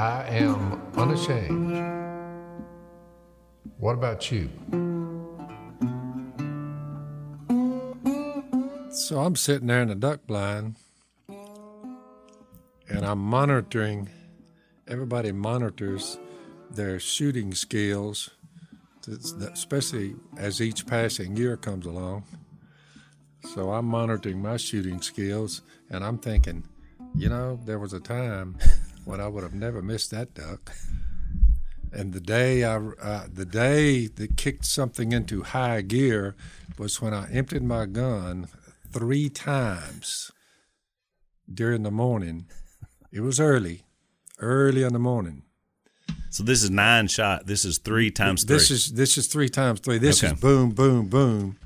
I am unashamed. What about you? So I'm sitting there in the duck blind and I'm monitoring, everybody monitors their shooting skills, especially as each passing year comes along. So I'm monitoring my shooting skills and I'm thinking, you know, there was a time when I would have never missed that duck. And the day I, uh, the day that kicked something into high gear was when I emptied my gun three times during the morning. It was early, early in the morning. So this is nine shot. This is three times three. This is this is three times three. This Okay. is boom, boom, boom,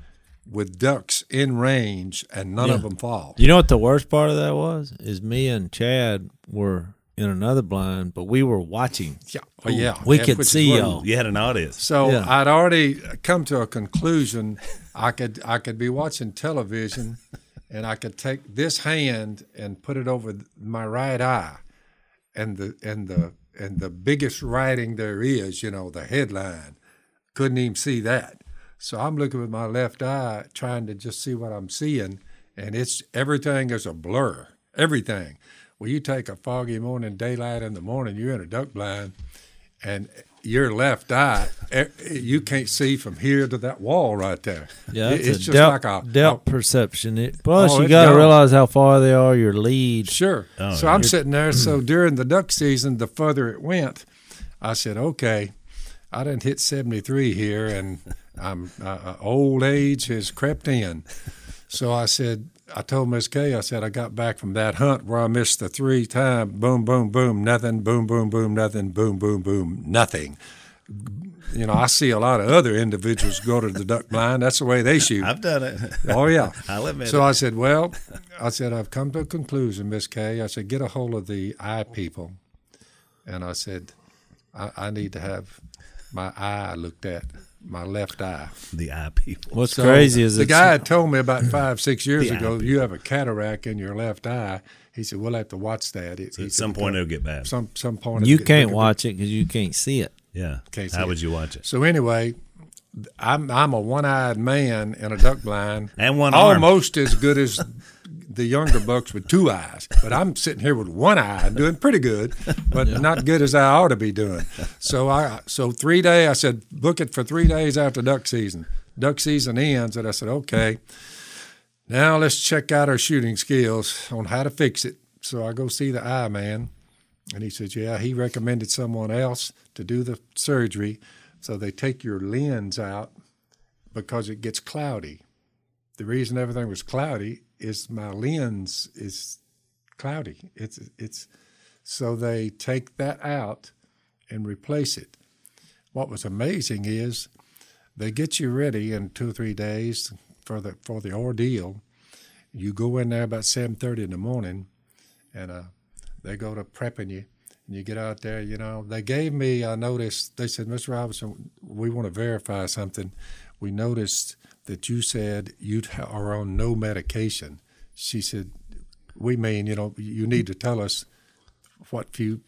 with ducks in range, and none of them fall. You know what the worst part of that was? Is me and Chad were in another blind, but we were watching. Yeah, oh, well, yeah. We that- could see y'all. you had an audience. So Yeah. I'd already come to a conclusion. I could I could be watching television, and I could take this hand and put it over my right eye, and the and the and the biggest writing there is, you know, the headline. Couldn't even see that. So I'm looking with my left eye, trying to just see what I'm seeing, and it's everything is a blur. Everything. Well, you take a foggy morning, daylight in the morning, you're in a duck blind, and your left eye, you can't see from here to that wall right there. Yeah, it's, it's just like a depth perception. It, plus, Oh, you got to realize how far they are. Your lead. Sure. Oh, so I'm sitting there. So during the duck season, the further it went, I said, okay, I didn't hit 73 here, and I'm uh, uh, old age has crept in. So I said, I told Miss Kay, I said, I got back from that hunt where I missed the three time boom, boom, boom, nothing, boom, boom, boom, nothing, boom, boom, boom, nothing. You know, I see a lot of other individuals go to the duck blind. That's the way they shoot. I've done it. Oh yeah. I'll admit so it. I said, well, I said I've come to a conclusion, Miss Kay. I said get a hold of the eye people, and I said I, I need to have my eye looked at, my left eye. the eye people. What's So crazy is the it's, guy had told me about five, six years ago you have a cataract in your left eye. He said we'll have to watch that. It, he At said, some point, it'll get bad. some some point it'll you can't bigger. watch it because you can't see it. Yeah. Can't see How it. would you watch it? So anyway, I'm I'm a one-eyed man in a duck blind, And one arm. almost as good as the younger bucks with two eyes. But I'm sitting here with one eye, and doing pretty good, but not good as I ought to be doing. So I so three day I said book it for three days after duck season. Duck season ends, and I said okay. Now let's check out our shooting skills on how to fix it. So I go see the eye man, and he says, yeah, he recommended someone else to do the surgery. So they take your lens out because it gets cloudy. The reason everything was cloudy is my lens is cloudy. It's it's so they take that out and replace it. What was amazing is they get you ready in two or three days for the for the ordeal. You go in there about seven thirty in the morning, and uh, they go to prepping you, and you get out there. You know, they gave me. I noticed. They said, Mr. Robertson, we want to verify something. We noticed that you said you are on no medication. She said, we mean, you know, you need to tell us what few,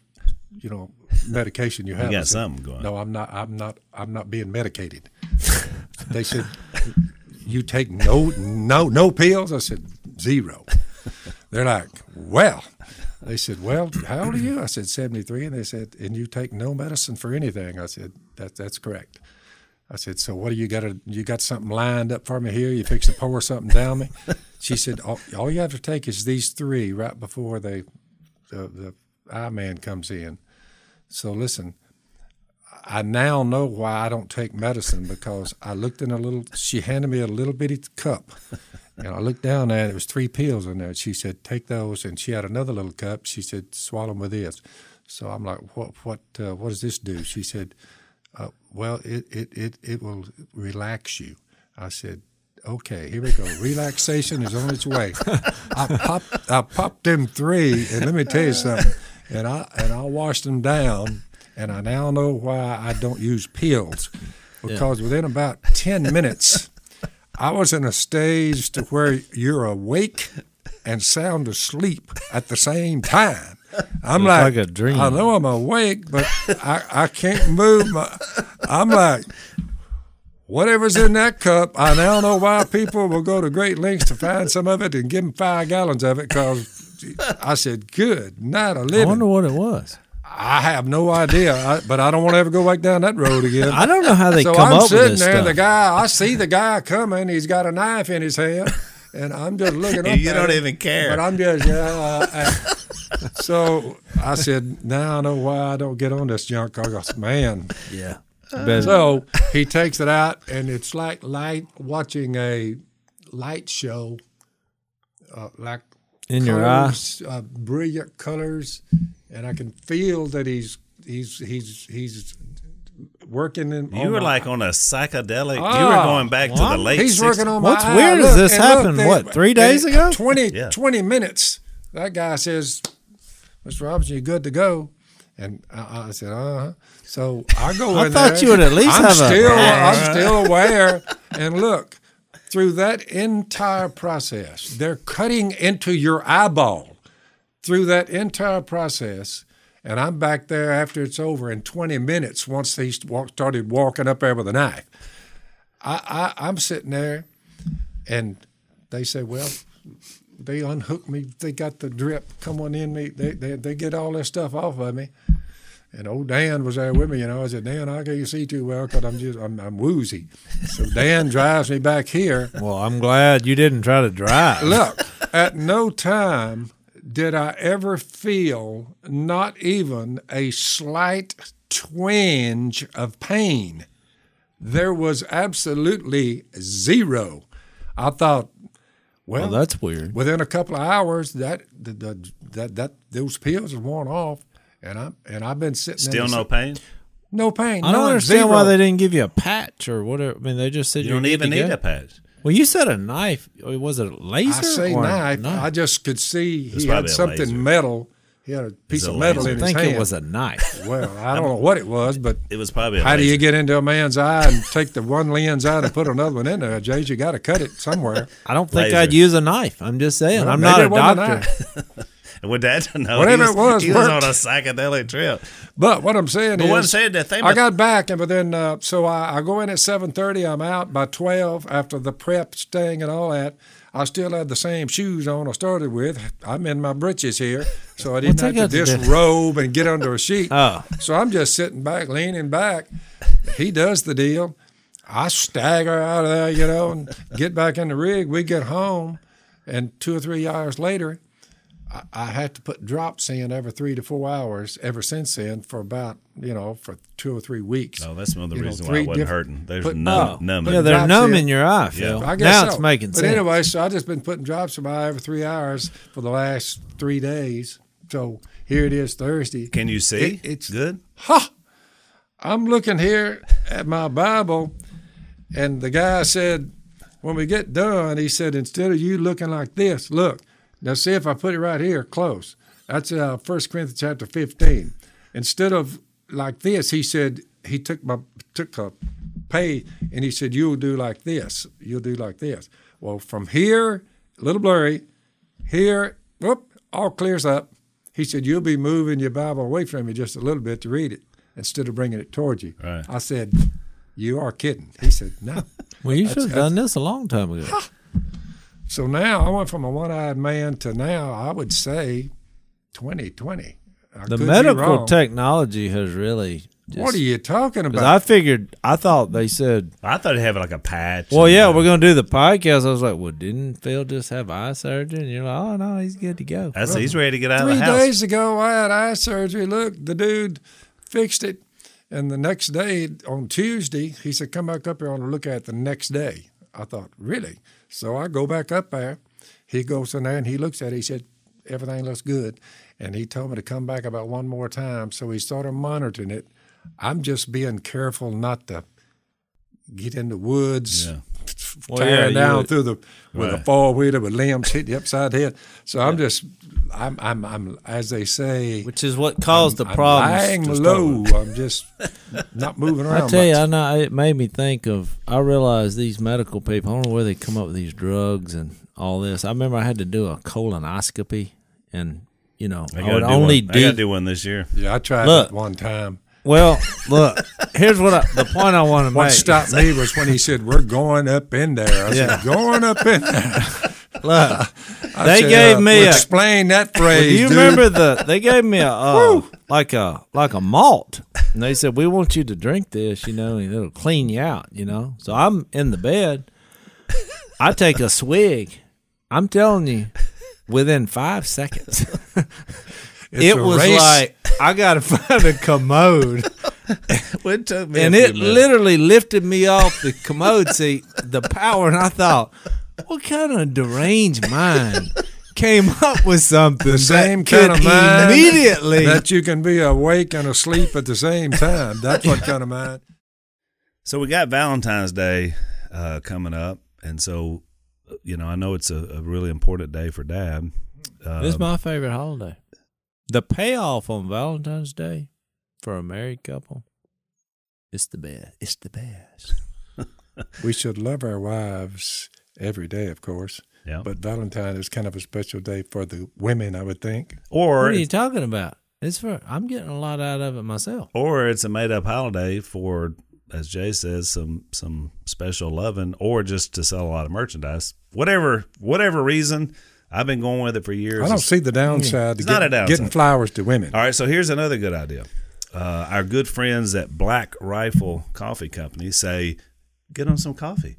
you know, medication you have. got I said, something going. No, I'm not. I'm not. I'm not being medicated. they said, you take no no no pills. I said zero. They're like, well. They said, well, how old are you? I said 73, and they said, and you take no medicine for anything. I said, that that's correct. I said, so what do you got? To, you got something lined up for me here? You fix to pour something down me? She said, all, all you have to take is these three right before they, the the eye man comes in. So listen, I now know why I don't take medicine because I looked in a little. She handed me a little bitty cup, and I looked down there. and There was three pills in there. She said, "Take those," and she had another little cup. She said, "Swallow them with this." So I'm like, "What? What? Uh, what does this do?" She said, uh, "Well, it, it it it will relax you." I said, "Okay, here we go. Relaxation is on its way." I popped I popped them three, and let me tell you something. And I and I washed them down, and I now know why I don't use pills, because within about ten minutes, I was in a stage to where you're awake and sound asleep at the same time. I'm like, like a dream. I know I'm awake, but I, I can't move. My, I'm like, whatever's in that cup, I now know why people will go to great lengths to find some of it and give them five gallons of it. Because I said, good night of I wonder what it was. I have no idea, I, but I don't want to ever go back down that road again. I don't know how they so come I'm up with sitting this there, stuff. the guy, I see the guy coming. He's got a knife in his hand, and I'm just looking up. You at don't him, even care. But I'm just, yeah. uh, so I said, now I know why I don't get on this junk. I go, man. yeah. But So he takes it out, and it's like light watching a light show, uh, like in your eyes, uh, brilliant colors, and I can feel that he's he's he's he's working in. You on were my- like on a psychedelic. you were Oh, going back to the late. He's 60s. working on my What's eye. weird is this and look, happened, they- what, three days and ago? 20, Yeah. 20 minutes. That guy says, Mr. Robertson, you good to go? And I, I said, uh huh. So I go I in thought there. you would at least I'm have a- still, I'm still aware. And look, through that entire process, they're cutting into your eyeball. Through that entire process, and I'm back there after it's over in 20 minutes once they walk, started walking up there with a knife. I, I, I'm sitting there, and they say, well, they unhook me. They got the drip coming in me. They, they, they get all this stuff off of me. And old Dan was there with me, you know. I said, Dan, I can't see too well because I'm just I'm, I'm woozy. So Dan drives me back here. Well, I'm glad you didn't try to drive. Look, at no time did I ever feel not even a slight twinge of pain. There was absolutely zero. I thought, well, Well, that's weird. within a couple of hours, that the, the, that that those pills have worn off, and I and I've been sitting there. Still in the, no pain. no pain. I don't none, understand why they didn't give you a patch or whatever. I mean, they just said You you're don't even need go. a patch. Well, you said a knife. Oh, was it a laser? I say or a knife. I just could see he had something laser. metal. He had a piece a of metal laser. in I his think hand. it was a knife. Well, I don't know what it was, but It was probably. A how do you get into a man's eye and take the one lens out and put another one in there, Jase? You got to cut it somewhere. I don't think Laser. I'd use a knife. I'm just saying. Well, I'm not a it wasn't a doctor. Would that no? Whatever he it was he was on a psychedelic trip. But what I'm saying But is, what I'm saying, the thing I got back, and within uh, so I, I go in at 7:30. I'm out by 12 after the prep staying and all that. I still had the same shoes on I started with. I'm in my breeches here, so I didn't What's have to got to disrobe and get under a sheet. Oh. So I'm just sitting back, leaning back. He does the deal. I stagger out of there, you know, and get back in the rig. We get home, and two or three hours later, I, I had to put drops in every three to four hours ever since then for about, you know, for two or three weeks. No, that's another of the know, why I wasn't different- hurting. There's put- numb, Oh. numbing. Yeah, they're drops numbing in. your eye, Phil. I guess now so. it's making but sense. anyway, so I've just been putting drops in my eye every three hours for the last three days. So here it is Thursday. Can you see? It- it's good. Ha! I'm looking here at my Bible, and the guy said, when we get done, he said, instead of you looking like this, look. Now see if I put it right here, close. That's uh, 1 Corinthians chapter 15. Instead of like this, he said, he took my took a pay and he said, you'll do like this. You'll do like this. Well, from here, a little blurry, here, whoop, all clears up. He said, You'll be moving your Bible away from you just a little bit to read it instead of bringing it towards you. Right. I said, You are kidding. He said, No. well, you should have done this a long time ago. So now I went from a one eyed man to now, I would say 2020. I The medical technology has really. Just, What are you talking about? I figured, I thought they said, I thought it'd have like a patch. well, yeah, uh, we're going to do the podcast. I was like, well, didn't Phil just have eye surgery? And you're like, oh, no, he's good to go. That's he's ready to get out Three of the house. Three days ago, I had eye surgery. Look, the dude fixed it. And the next day, on Tuesday, he said, Come back up here. I want to look at it the next day. I thought, Really? So I go back up there. He goes in there and he looks at it. He said, Everything looks good. And he told me to come back about one more time. So he started monitoring it. I'm just being careful not to get in the woods, Yeah. Well, tearing yeah, down would- through the with a Right. four wheeler with limbs hitting you upside the head. So I'm just, I'm, I'm, I'm, as they say, Which is what caused the problem I'm problems. lying low. I'm just not moving around. I tell you. I know it made me think of. I realize these medical people. I don't know where they come up with these drugs and all this. I remember I had to do a colonoscopy, and you know, I I, gotta would do only one. I gotta do one this year. Yeah, I tried Look. it one time. Well, look, here's what I, the point I want to What make. What stopped me was when he said, "We're going up in there." I Yeah. said, "Going up in there." Look, I They said, gave uh, me a- explain that phrase. do you dude. remember the? They gave me a uh, like a like a malt, and they said we want you to drink this, you know, and it'll clean you out, you know. So I'm in the bed. I take a swig. I'm telling you, within five seconds, it a was race. like I gotta find a commode. It took me and it minutes. literally lifted me off the commode seat, the power, and I thought, what kind of deranged mind came up with something the same that kind of mind immediately? that you can be awake and asleep at the same time. That's what kind of mind. So we got Valentine's Day uh, coming up, and so you know I know it's a, a really important day for Dad. Uh, This is my favorite holiday. The payoff on Valentine's Day for a married couple, it's the best. It's the best. We should love our wives every day, of course. yeah. But Valentine is kind of a special day for the women, I would think. or what are you talking about? It's for I'm getting a lot out of it myself. or it's a made up holiday for, as Jay says, some some special loving, or just to sell a lot of merchandise. Whatever whatever reason, I've been going with it for years. I don't see the downside It's to not a get- downside. getting flowers to women. All right, so here's another good idea. Uh, our good friends at Black Rifle Coffee Company say, get them some coffee.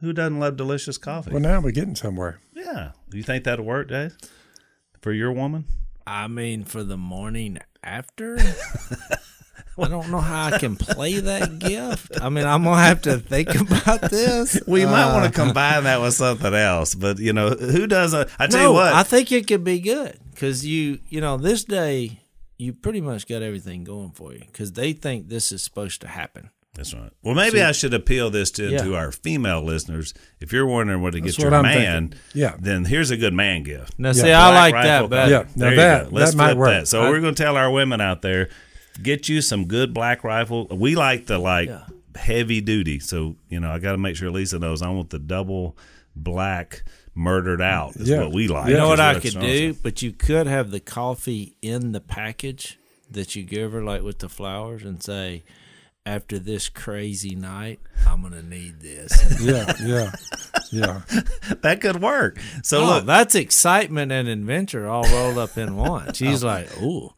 Who doesn't love delicious coffee? Well, now we're getting somewhere. yeah. Do you think that'll work, Dave? For your woman? I mean, for the morning after, I don't know how I can play that gift. I mean, I'm gonna have to think about this. Well, you might Uh, want to combine that with something else. But, you know, who doesn't? I tell no, you what. I think it could be good because you, you know, this day you pretty much got everything going for you because they think this is supposed to happen. That's right. Well, maybe I should appeal this to, Yeah. to our female listeners. If you're wondering what to get That's your man, thinking. Yeah. then here's a good man gift. Now, Yeah. see, I like Rifle that better. Yeah. Now There you that- go. Let's that might work. that. So I- we're going to tell our women out there, get you some good Black Rifle. We like the like Yeah. heavy duty. So you know, I got to make sure Lisa knows. I want the double black murdered out. Is Yeah. what we like. You know what I could strong do? stuff. But you could have the coffee in the package that you give her, like with the flowers, and say, "After this crazy night, I'm gonna need this." Yeah, yeah, yeah. That could work. So oh, look, that's excitement and adventure all rolled up in one. She's oh. like, "Ooh,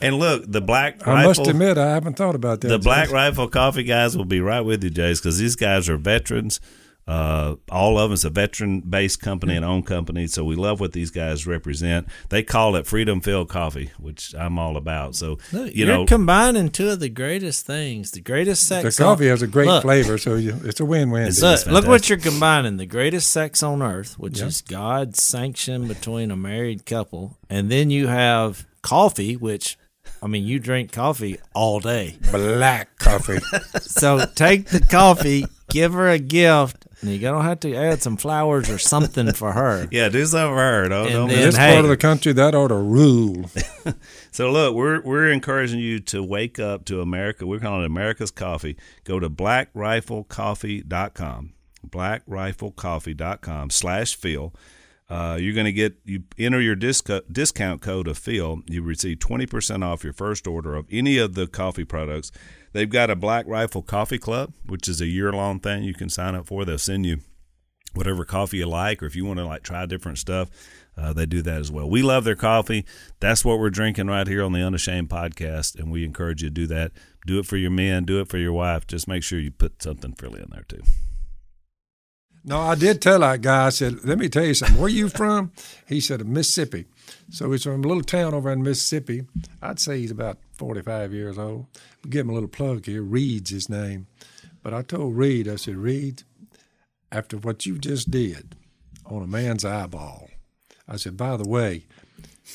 and look, the black I must admit, I haven't thought about that. the Jay. Black Rifle Coffee guys will be right with you, Jase, because these guys are veterans. Uh, all of us a veteran-based company and owned company, so we love what these guys represent. They call it Freedom Filled Coffee, which I'm all about. So Look, you you're know, combining two of the greatest things, the greatest sex. The coffee on, has a great Look. flavor, so you, it's a win-win. Look, look what you're combining: the greatest sex on earth, which Yeah. is God's sanction between a married couple, and then you have coffee, which, I mean, you drink coffee all day. Black coffee. So take the coffee, give her a gift, and you're gonna have to add some flowers or something for her. yeah, do something for her. Don't, don't then- In this hey. part of the country, that ought to rule. So look, we're we're encouraging you to wake up to America. We're calling it America's Coffee. Go to blackriflecoffee.com. blackriflecoffee.com slash Phil. Uh, you're going to get you enter your disco, discount code of Phil. You receive 20% off your first order of any of the coffee products. They've got a Black Rifle Coffee Club, which is a year long thing you can sign up for. They'll send you whatever coffee you like, or if you want to like try different stuff, uh, they do that as well. We love their coffee. That's what we're drinking right here on the Unashamed podcast, and we encourage you to do that. Do it for your men, do it for your wife. Just make sure you put something Philly in there too. No, I did tell that guy. I said, "Let me tell you something. Where you from?" He said, "Mississippi." So he's from a little town over in Mississippi. I'd say he's about forty-five years old. We give him a little plug here. Reed's his name. But I told Reed, I said, "Reed, after what you just did on a man's eyeball," I said, "By the way,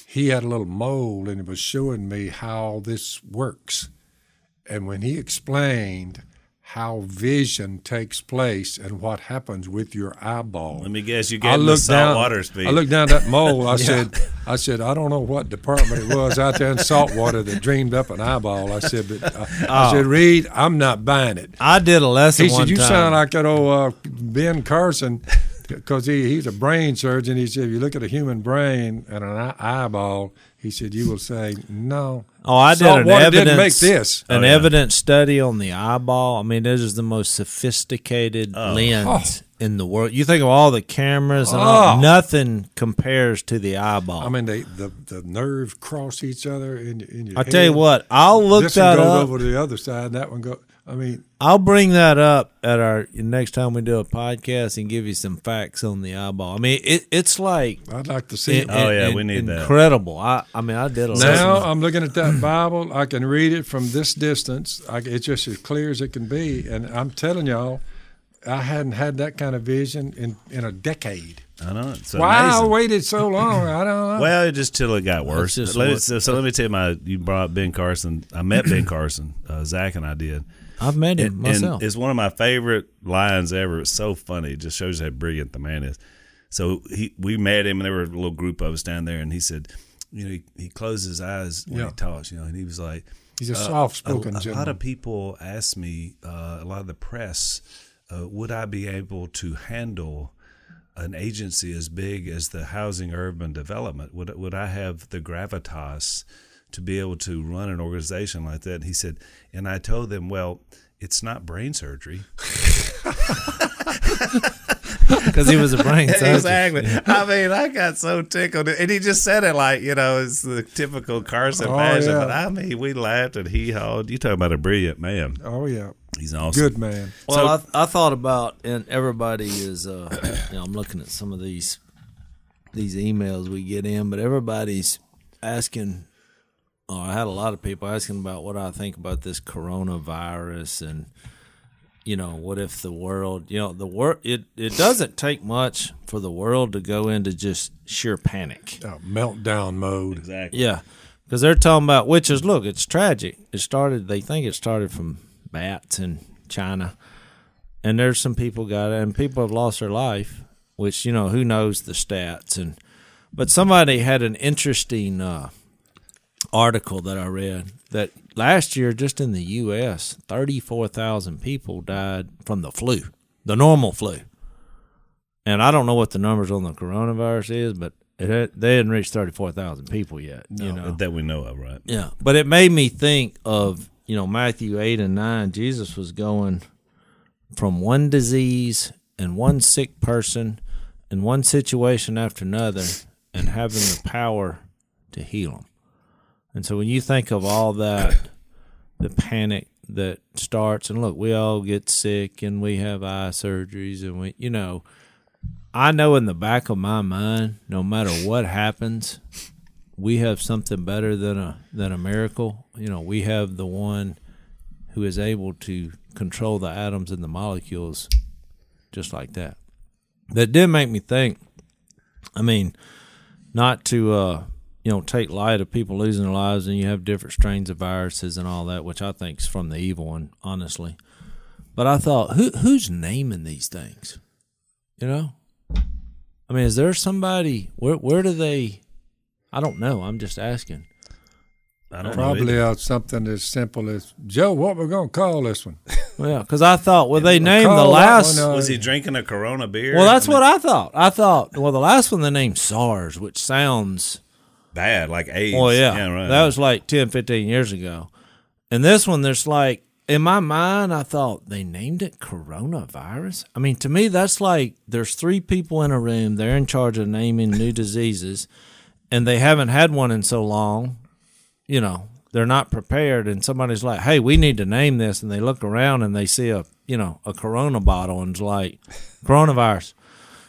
he had a little mole and he was showing me how this works." And when he explained how vision takes place and what happens with your eyeball, Let me guess, you I gave him the looked salt water speed. I looked down that mole. I said, I said, I don't know what department it was out there in saltwater that dreamed up an eyeball. I said, but uh, I said, Reed, I'm not buying it. I did a lesson He said, you time. sound like that old uh, Ben Carson because he, he's a brain surgeon. He said, if you look at a human brain and an eye- eyeball, he said, you will say, no. Oh, I did an evidence, didn't make this. an Oh, yeah. evidence study on the eyeball. I mean, this is the most sophisticated Oh. lens oh. in the world. You think of all the cameras and all, Oh. nothing compares to the eyeball. I mean, they, the the nerves cross each other in, in your I tell you what, I'll look this that one goes up. over to the other side, and that one go. I mean, I'll bring that up at our next time we do a podcast and give you some facts on the eyeball. I mean, it, it's like I'd like to see. it- it. Oh, yeah, it- we need that. incredible. I I mean, I did a Now lot. I'm looking at that Bible. I can read it from this distance. I, it's just as clear as it can be. And I'm telling y'all, I hadn't had that kind of vision in, in a decade. I know. It's Why I waited so long, I don't know. Well, just till it got worse. just Let me, so, so let me tell you, my you brought Ben Carson. I met Ben Carson. Uh, Zach and I did. I've met him And, myself. and it's one of my favorite lines ever. It's so funny. It just shows you how brilliant the man is. So he, we met him, and there were a little group of us down there, and he said, you know, he, he closed his eyes when Yeah. he talks, you know, and he was like, He's a uh, soft-spoken A, a lot of people ask me, uh, a lot of the press, uh, would I be able to handle an agency as big as the Housing Urban Development? Would would I have the gravitas to be able to run an organization like that? And he said, and I told them, well, it's not brain surgery. because he was a brain surgeon. exactly. I mean, I got so tickled, and he just said it like you know, it's the typical Carson Oh, fashion. yeah. But I mean, we laughed and he hawed. You talk about a brilliant man. oh yeah, He's awesome. good man. Well, I, I thought about, and everybody is. Uh, you know, I'm looking at some of these these emails we get in, but everybody's asking. Oh, I had a lot of people asking about what I think about this coronavirus, and you know, what if the world, you know, the world. It it doesn't take much for the world to go into just sheer panic. Uh, meltdown mode. Exactly. Yeah, because they're talking about which is look, it's tragic. It started. They think it started from bats in China, and there's some people got it, and people have lost their life. Which you know, who knows the stats and. But somebody had an interesting uh, article that I read that last year, just in the U.S., 34,000 people died from the flu, the normal flu. And I don't know what the numbers on the coronavirus is, but it had, they hadn't reached 34,000 people yet. you know, That we know of, right? yeah, but it made me think of you know Matthew eight and nine. Jesus was going from one disease and one sick person and one situation after another, and having the power to heal them. And so when you think of all that, the panic that starts, and look, we all get sick and we have eye surgeries, and we, you know, I know in the back of my mind, no matter what happens, we have something better than a than a miracle. You know, we have the one who is able to control the atoms and the molecules just like that. That did make me think. I mean, not to uh, you know take light of people losing their lives, and you have different strains of viruses and all that, which I think is from the evil one, honestly. But I thought, who who's naming these things? You know, I mean, is there somebody? Where where do they? I don't know. I'm just asking. I don't. Probably out something as simple as Joe. What we're gonna call this one? Well, yeah, because I thought, well, they named the last. one, uh, Was he drinking a Corona beer? well, that's I mean, what I thought. I thought, well, the last one they named SARS, which sounds, bad, like AIDS. well, yeah, right. that was like 10, 15 years ago. And this one, there's like, in my mind, I thought they named it coronavirus. I mean, to me, that's like there's three people in a room. They're in charge of naming new diseases, and they haven't had one in so long. You know, they're not prepared, and somebody's like, "Hey, we need to name this," and they look around and they see a you know a Corona bottle and it's like coronavirus.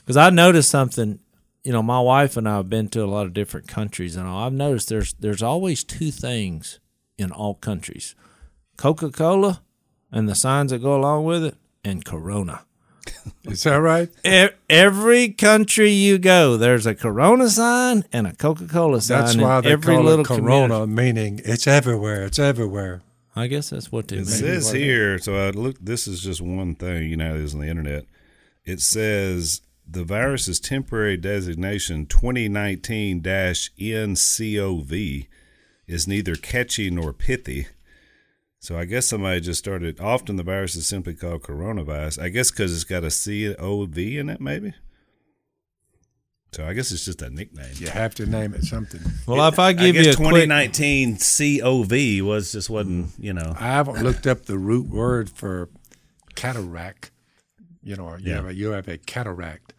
Because I noticed something. You know, my wife and I have been to a lot of different countries, and all. I've noticed there's there's always two things in all countries: Coca Cola and the signs that go along with it, and Corona. Is that right? Every country you go, there's a Corona sign and a Coca Cola sign. That's in why they every call little it Corona, community. meaning it's everywhere. It's everywhere. I guess that's what they It mean. says here, so I look. This is just one thing. You know, how it is on the internet. It says the virus's temporary designation 2019-NCOV is neither catchy nor pithy. So I guess somebody just started. Often the virus is simply called coronavirus. I guess because it's got a C O V in it, maybe. So I guess it's just a nickname. You have to name it something. Well, if I I give guess you a quick, 2019 COV was just wasn't you know. I haven't looked up the root word for cataract. You know, you Yeah. have a, you have a cataract, but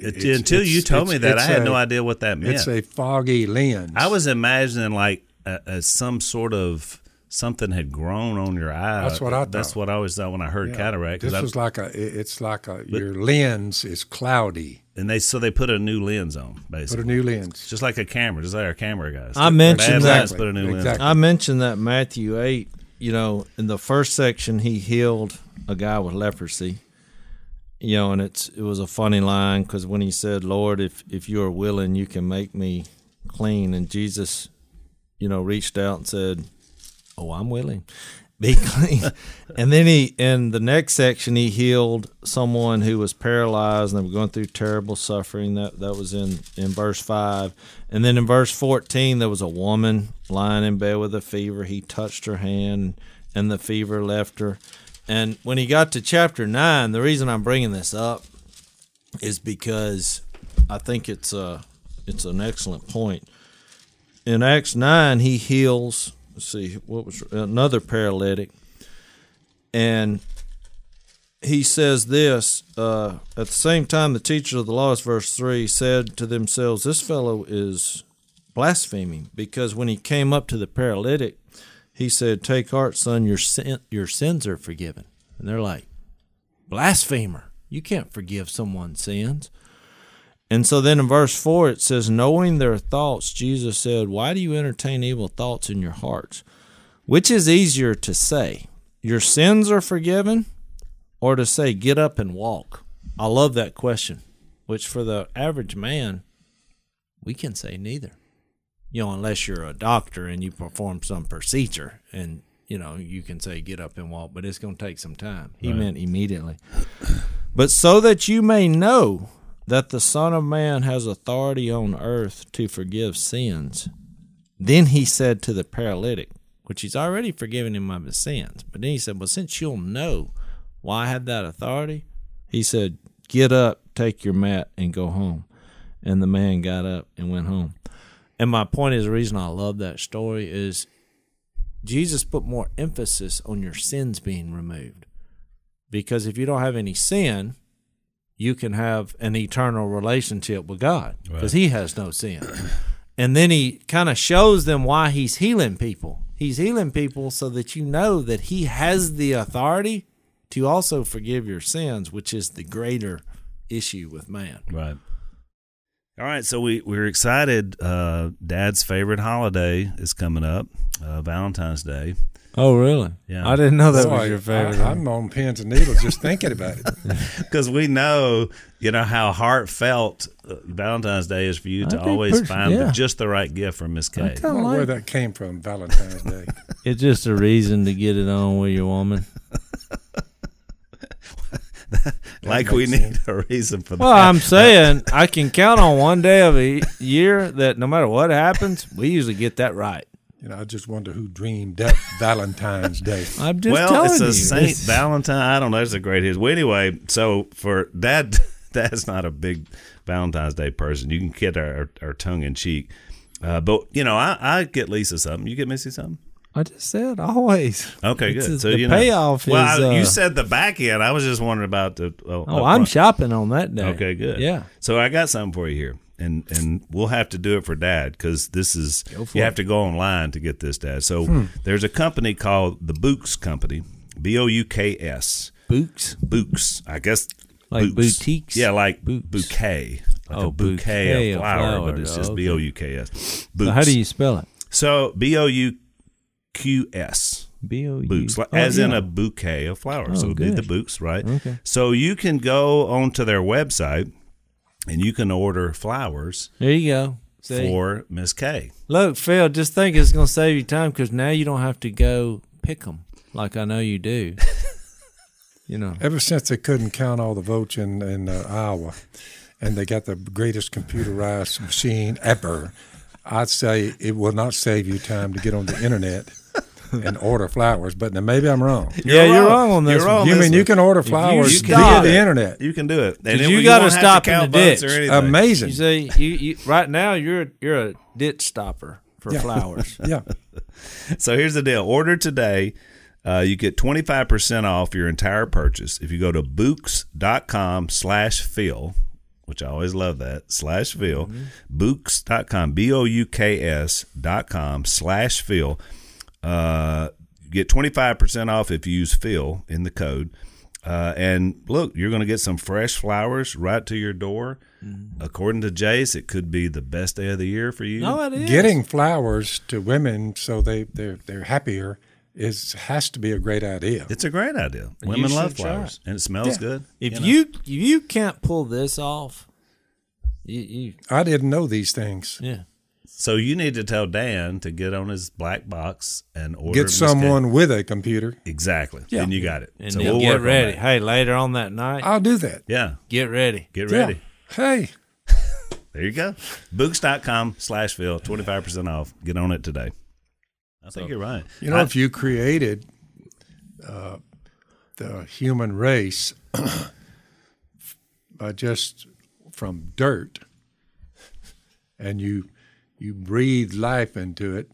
It- it's- until you it's- told me that, I had a- no idea what that meant. It's a foggy lens. I was imagining like a, a, some sort of something had grown on your eye. That's what I thought. That's what I always thought when I heard Yeah. cataract. 'cause This I- was like a. It's like a. your lens is cloudy. and they so they put a new lens on basically. Put a new lens. just like a camera, just like our camera guys. I mentioned Bad that- put a new lens. Exactly. I mentioned that Matthew 8, you know, in the first section, he healed a guy with leprosy. You know, and it's it was a funny line because when he said, "Lord, if if you are willing, you can make me clean," and Jesus, you know, reached out and said, "Oh, I'm willing, be clean." and then he in the next section, he healed someone who was paralyzed and they were going through terrible suffering. That that was in in verse five, and then in verse fourteen, there was a woman lying in bed with a fever. He touched her hand, and the fever left her. And when he got to chapter nine, the reason I'm bringing this up is because I think it's a it's an excellent point. In Acts nine, he heals. Let's see what was another paralytic, and he says this uh, at the same time the teachers of the laws verse 3 said to themselves this fellow is blaspheming because when he came up to the paralytic he said take heart son your sin, your sins are forgiven and they're like blasphemer you can't forgive someone's sins and so then in verse 4 it says knowing their thoughts jesus said why do you entertain evil thoughts in your hearts which is easier to say your sins are forgiven or to say get up and walk? I love that question, which for the average man, we can say neither. You know, unless you're a doctor and you perform some procedure and, you know, you can say get up and walk, but it's going to take some time. He meant immediately. But so that you may know that the Son of Man has authority on earth to forgive sins, then he said to the paralytic, which he's already forgiven him of his sins, but then he said, Well, since you'll know why I have that authority, he said, Get up, take your mat, and go home. And the man got up and went home. And my point is the reason I love that story is Jesus put more emphasis on your sins being removed. Because if you don't have any sin, you can have an eternal relationship with God because He has no sin. And then He kind of shows them why He's healing people. He's healing people so that you know that He has the authority to also forgive your sins, which is the greater issue with man. Right. All right, so we we're excited. Uh, Dad's favorite holiday is coming up, uh, Valentine's Day. Oh, really? Yeah. I didn't know that Boy, was your favorite. I, am on pins and needles just thinking about it. because we know you know how heartfelt uh, Valentine's Day is for you to always pers- find yeah. just the right gift for Miss I Kay. I kinda don't know where that came from, Valentine's Day. It's just a reason to get it on with your woman. Like we makes need a reason for that. Well, I'm saying I can count on one day of a year that no matter what happens, we usually get that right. You know, I just wonder who dreamed up Valentine's Day. I'm just well, telling it's a you. Saint It's- Valentine. I don't know. It's a great his. Well, anyway, so for Dad, Dad's not a big Valentine's Day person. You can get our, our tongue in cheek. Uh, but you know, I, I get Lisa something. You get Missy something. I just said always. Okay, good. just So the you know, well, is, you uh, said the back end. I was just wondering about the. Oh, Oh, I'm shopping on that day. Okay, good. Yeah. So I got something for you here, and and we'll have to do it for Dad because this is you it. have to go online to get this, Dad. So Hmm. there's a company called the Bouqs Company, B O U K S, Bouqs. Bouqs. I guess Like books. boutiques? Yeah, like Books. bouquet, like Oh, a bouquet, bouquet of of flower, but it's just Oh, B O U K S. So how do you spell it? So B O U Q S. B O U. Bouqs, like, Oh, as in a bouquet of flowers. Oh, so it'd be the good. books, right? Okay. So you can go onto their website and you can order flowers There you go. See? for Miss Kay. Look, Phil, just think it's going to save you time because now you don't have to go pick them like I know you do. you know. Ever since they couldn't count all the votes in, in uh, Iowa and they got the greatest computerized machine ever, I'd say it will not save you time to get on the internet and order flowers, but now maybe I'm wrong. yeah, you're wrong on this. You're wrong. one. You this mean you can order you flowers via stop the internet? You can do it. And you it- gotta won't stop to in the ditch. or anything. Amazing. You see, you, you right now you're you're a ditch stopper for flowers. yeah. So here's the deal. Order today. Uh, you get 25% off your entire purchase if you go to Bouqs.com slash Phil, which I always love that, slash Phil. Bouqs.com, B O U K S dot com slash Phil. Uh, get 25% off if you use Phil in the code. Uh, and look, you're going to get some fresh flowers right to your door. According to Jase, it could be the best day of the year for you. No, it is Getting flowers to women so they they're they're happier is has to be a great idea. It's a great idea. you Women love should try flowers, and it smells Yeah. good. If know? you if you can't pull this off, you, you I didn't know these things. yeah. So you need to tell Dan to get on his black box and order. Get Miss Kate. someone with a computer. exactly. Yeah. Then you got it. And so we'll get work ready. On that. Hey, later on that night, I'll do that. Yeah, get ready. get Yeah. ready. Hey, There you go. Bouqs.com slash Phil, twenty five percent off. Get on it today. I think you're right. you know, I- if you created uh, the human race by just from dirt, and you you breathe life into it,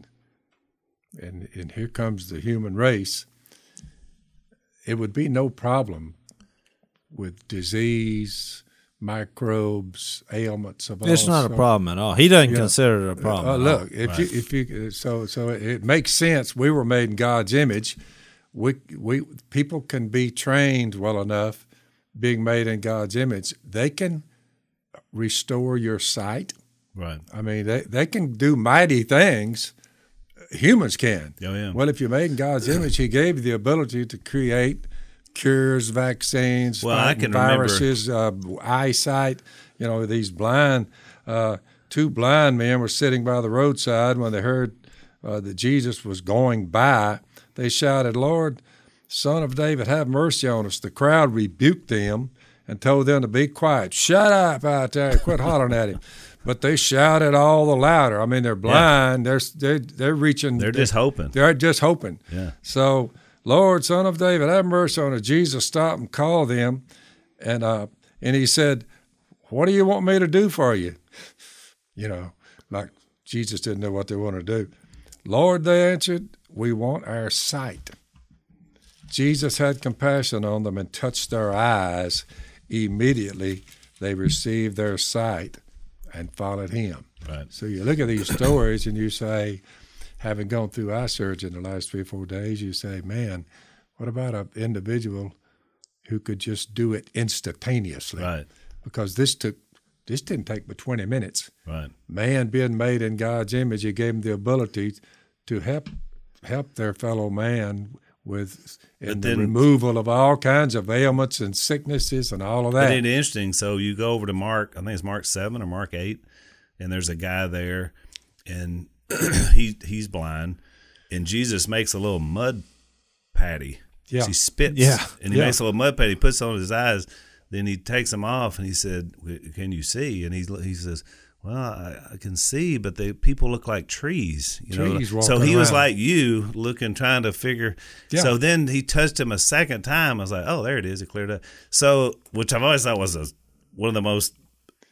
and and here comes the human race, it would be no problem with disease, microbes, ailments of all. It's not a problem at all. He doesn't consider it a problem. Uh, look, if you if you so so it makes sense. We were made in God's image. We we people can be trained well enough, being made in God's image. They can restore your sight. Right. I mean, they they can do mighty things. Humans can. Oh, yeah. Well, if you're made in God's image, He gave you the ability to create cures, vaccines, Well, I can viruses, uh, eyesight. You know, these blind, uh, two blind men were sitting by the roadside when they heard uh, that Jesus was going by. They shouted, "Lord, Son of David, have mercy on us!" The crowd rebuked them and told them to be quiet. Shut up out there! Quit hollering at him. But they shouted all the louder. I mean, they're blind. They're they're they're reaching. They're just hoping. They're just hoping. Yeah. So, Lord, Son of David, have mercy on us. Jesus stopped and called them, and uh, and he said, "What do you want me to do for you?" You know, like Jesus didn't know what they wanted to do. Lord, they answered, "We want our sight." Jesus had compassion on them and touched their eyes. Immediately, they received their sight and followed him. Right. So you look at these stories and you say, having gone through eye surgery in the last three or four days, you say, man, what about an individual who could just do it instantaneously? Right. Because this took, this didn't take but 20 minutes. Right. Man being made in God's image, He gave him the ability to help help their fellow man with in the removal of all kinds of ailments and sicknesses and all of that. it's interesting. So you go over to Mark, I think it's Mark seven or Mark eight, and there's a guy there, and he he's blind, and Jesus makes a little mud patty. Yeah. he spits. Yeah. and he Yeah. makes a little mud patty. He puts it on his eyes. Then he takes them off, and he said, "Can you see?" And he he says. Well, I, I can see, but the people look like trees. You Trees know, so he was like you, looking, trying to figure. Yeah. So then he touched him a second time. I was like, oh, there it is. It cleared up. So, which I've always thought was a, one of the most,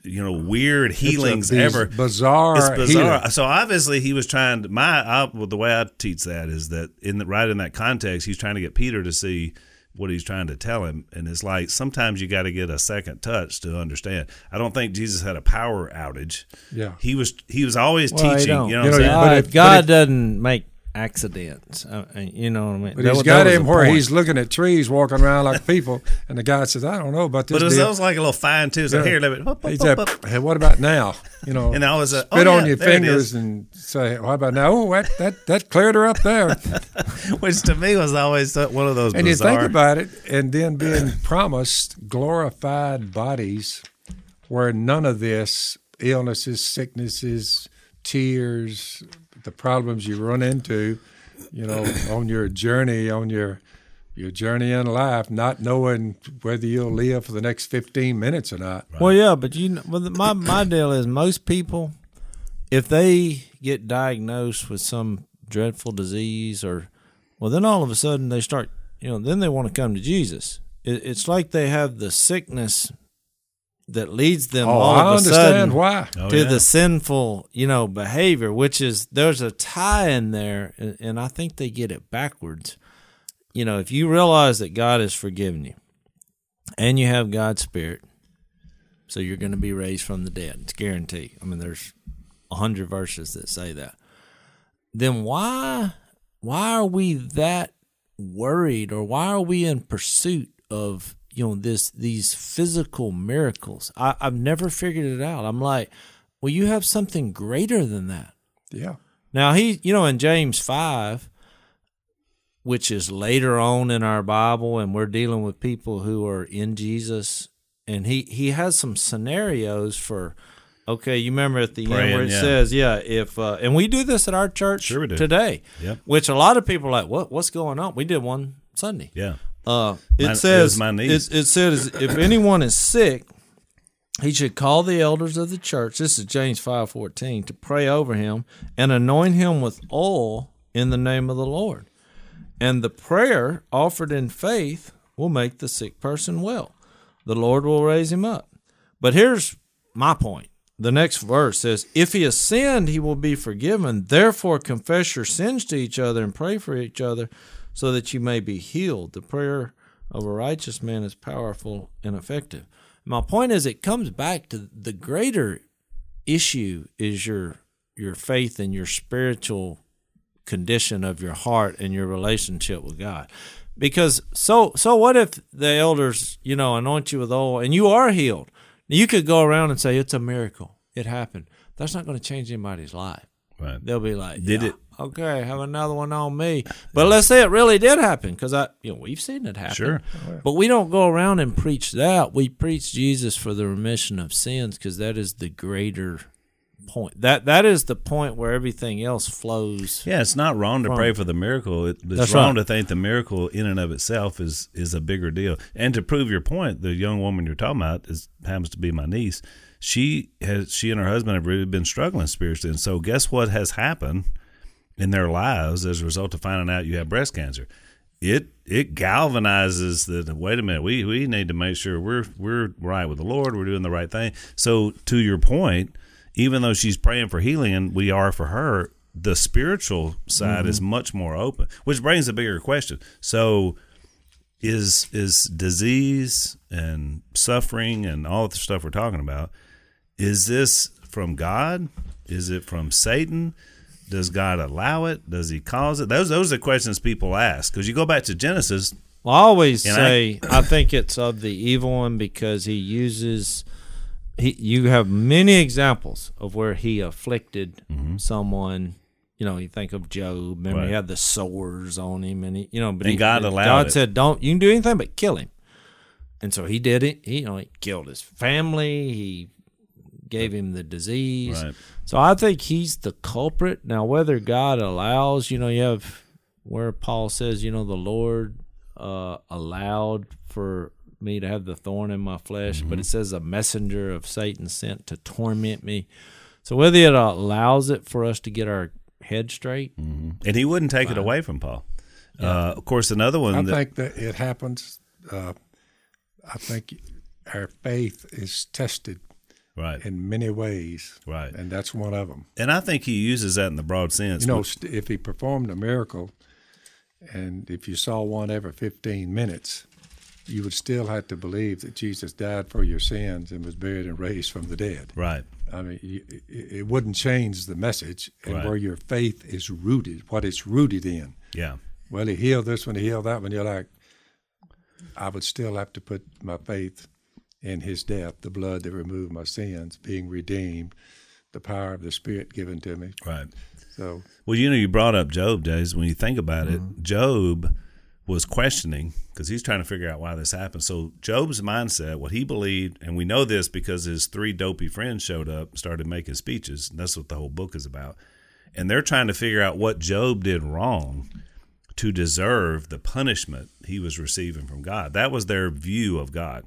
you know, weird healings biz- ever. bizarre It's bizarre. healing. So obviously he was trying to. My I, well, the way I teach that is that in the right in that context, he's trying to get Peter to see what he's trying to tell him, and it's like sometimes you got to get a second touch to understand. I don't think Jesus had a power outage. Yeah. he was he was always Well, teaching. don't. You know, what I'm saying? but God, if- but God if- doesn't make accidents. Uh, uh, you know what I mean? But That he's was- got him where point. he's looking at trees walking around like people, and the guy says, "I don't know about this." But it was, was like a little fine tune. So Yeah. here, let me. Whoop, He whoop, said, whoop, whoop. "Hey, what about now?" You know, And I was uh, spit oh, on yeah, your fingers and say, "How about now?" Oh, that that that cleared her up there. which to me was always one of those. and you think about it, and then being promised glorified bodies, where none of this illnesses, sicknesses, tears, the problems you run into, you know, on your journey, on your your journey in life, not knowing whether you'll live for the next fifteen minutes or not. Well, yeah, but you know, well, my my deal is most people, if they get diagnosed with some dreadful disease or Well, then all of a sudden they start, you know, then they want to come to Jesus. It, it's like they have the sickness that leads them Oh, all I of a sudden why. Oh, to yeah. the sinful, you know, behavior, which is there's a tie in there, and, and I think they get it backwards. You know, if you realize that God has forgiven you, and you have God's Spirit, so you're going to be raised from the dead. It's guaranteed. I mean, there's a hundred verses that say that. Then why why are we that worried, or why are we in pursuit of you know this these physical miracles? I, I've never figured it out. I'm like, well, you have something greater than that. Yeah. Now he, you know, in James five, which is later on in our Bible, and we're dealing with people who are in Jesus, and he he has some scenarios for. Okay, you remember at the end where it yeah. says, "Yeah, if," uh, and we do this at our church Sure we do. today. Yep. Which a lot of people are like, "What? What's going on?" We did one Sunday. Yeah. Uh, it My- says niece. It, it says if anyone is sick, he should call the elders of the church. This is James five fourteen to pray over him and anoint him with oil in the name of the Lord. And the prayer offered in faith will make the sick person well. The Lord will raise him up. But here's my point. The next verse says, If he has sinned, he will be forgiven. Therefore, confess your sins to each other and pray for each other so that you may be healed. The prayer of a righteous man is powerful and effective. My point is, it comes back to the greater issue is your your faith and your spiritual condition of your heart and your relationship with God. Because so so what if the elders, you know, anoint you with oil and you are healed? You could go around and say it's a miracle. It happened. That's not going to change anybody's life. Right. They'll be like, Did "Yeah, it- Okay, have another one on me. But let's say it really did happen, because I, you know, we've seen it happen. Sure. But we don't go around and preach that. We preach Jesus for the remission of sins, because that is the greater point. That that is the point where everything else flows. Yeah, it's not wrong to From- pray for the miracle. It, it's That's wrong right. to think the miracle in and of itself is is a bigger deal. And to prove your point, the young woman you're talking about is happens to be my niece. She has she and her husband have really been struggling spiritually, and so guess what has happened in their lives as a result of finding out you have breast cancer? It it galvanizes the wait a minute we we need to make sure we're we're right with the Lord we're doing the right thing. So to your point, even though she's praying for healing and we are for her, the spiritual side is mm-hmm. much more open, which brings a bigger question. So is is disease and suffering and all the stuff we're talking about is this from God? Is it from Satan? Does God allow it? Does he cause it? Those those are the questions people ask. Because you go back to Genesis, Well, I always And I- say I, think it's of the evil one because he uses he. You have many examples of where he afflicted someone. You know, you think of Job. Remember, Mm-hmm. Right. he had the sores on him, and he, you know, but And he, God allowed God it. said, "Don't you can do anything but kill him." And so he did it. He, you know, he killed his family. He gave him the disease. Right. So I think he's the culprit. Now, whether God allows, you know, you have where Paul says, you know, the Lord uh, allowed for me to have the thorn in my flesh, but it says a messenger of Satan sent to torment me. So whether it allows it for us to get our head straight, and he wouldn't take it away from Paul. Uh, of course, another one. I that, think that it happens. Uh, I think our faith is tested right, in many ways, right, and that's one of them. and I think he uses that in the broad sense. You know, if he performed a miracle, and if you saw one every 15 minutes, you would still have to believe that Jesus died for your sins and was buried and raised from the dead. right, I mean, you- it wouldn't change the message and Right. where your faith is rooted, what it's rooted in. yeah, Well, he healed this one, he healed that one. You're like, I would still have to put my faith in his death, the blood that removed my sins, being redeemed, the power of the Spirit given to me. right. So, Well, you know, you brought up Job, days. When you think about Mm-hmm. it, Job was questioning because he's trying to figure out why this happened. So Job's mindset, what he believed, and we know this because his three dopey friends showed up, started making speeches. And that's what the whole book is about. And they're trying to figure out what Job did wrong to deserve the punishment he was receiving from God. That was their view of God.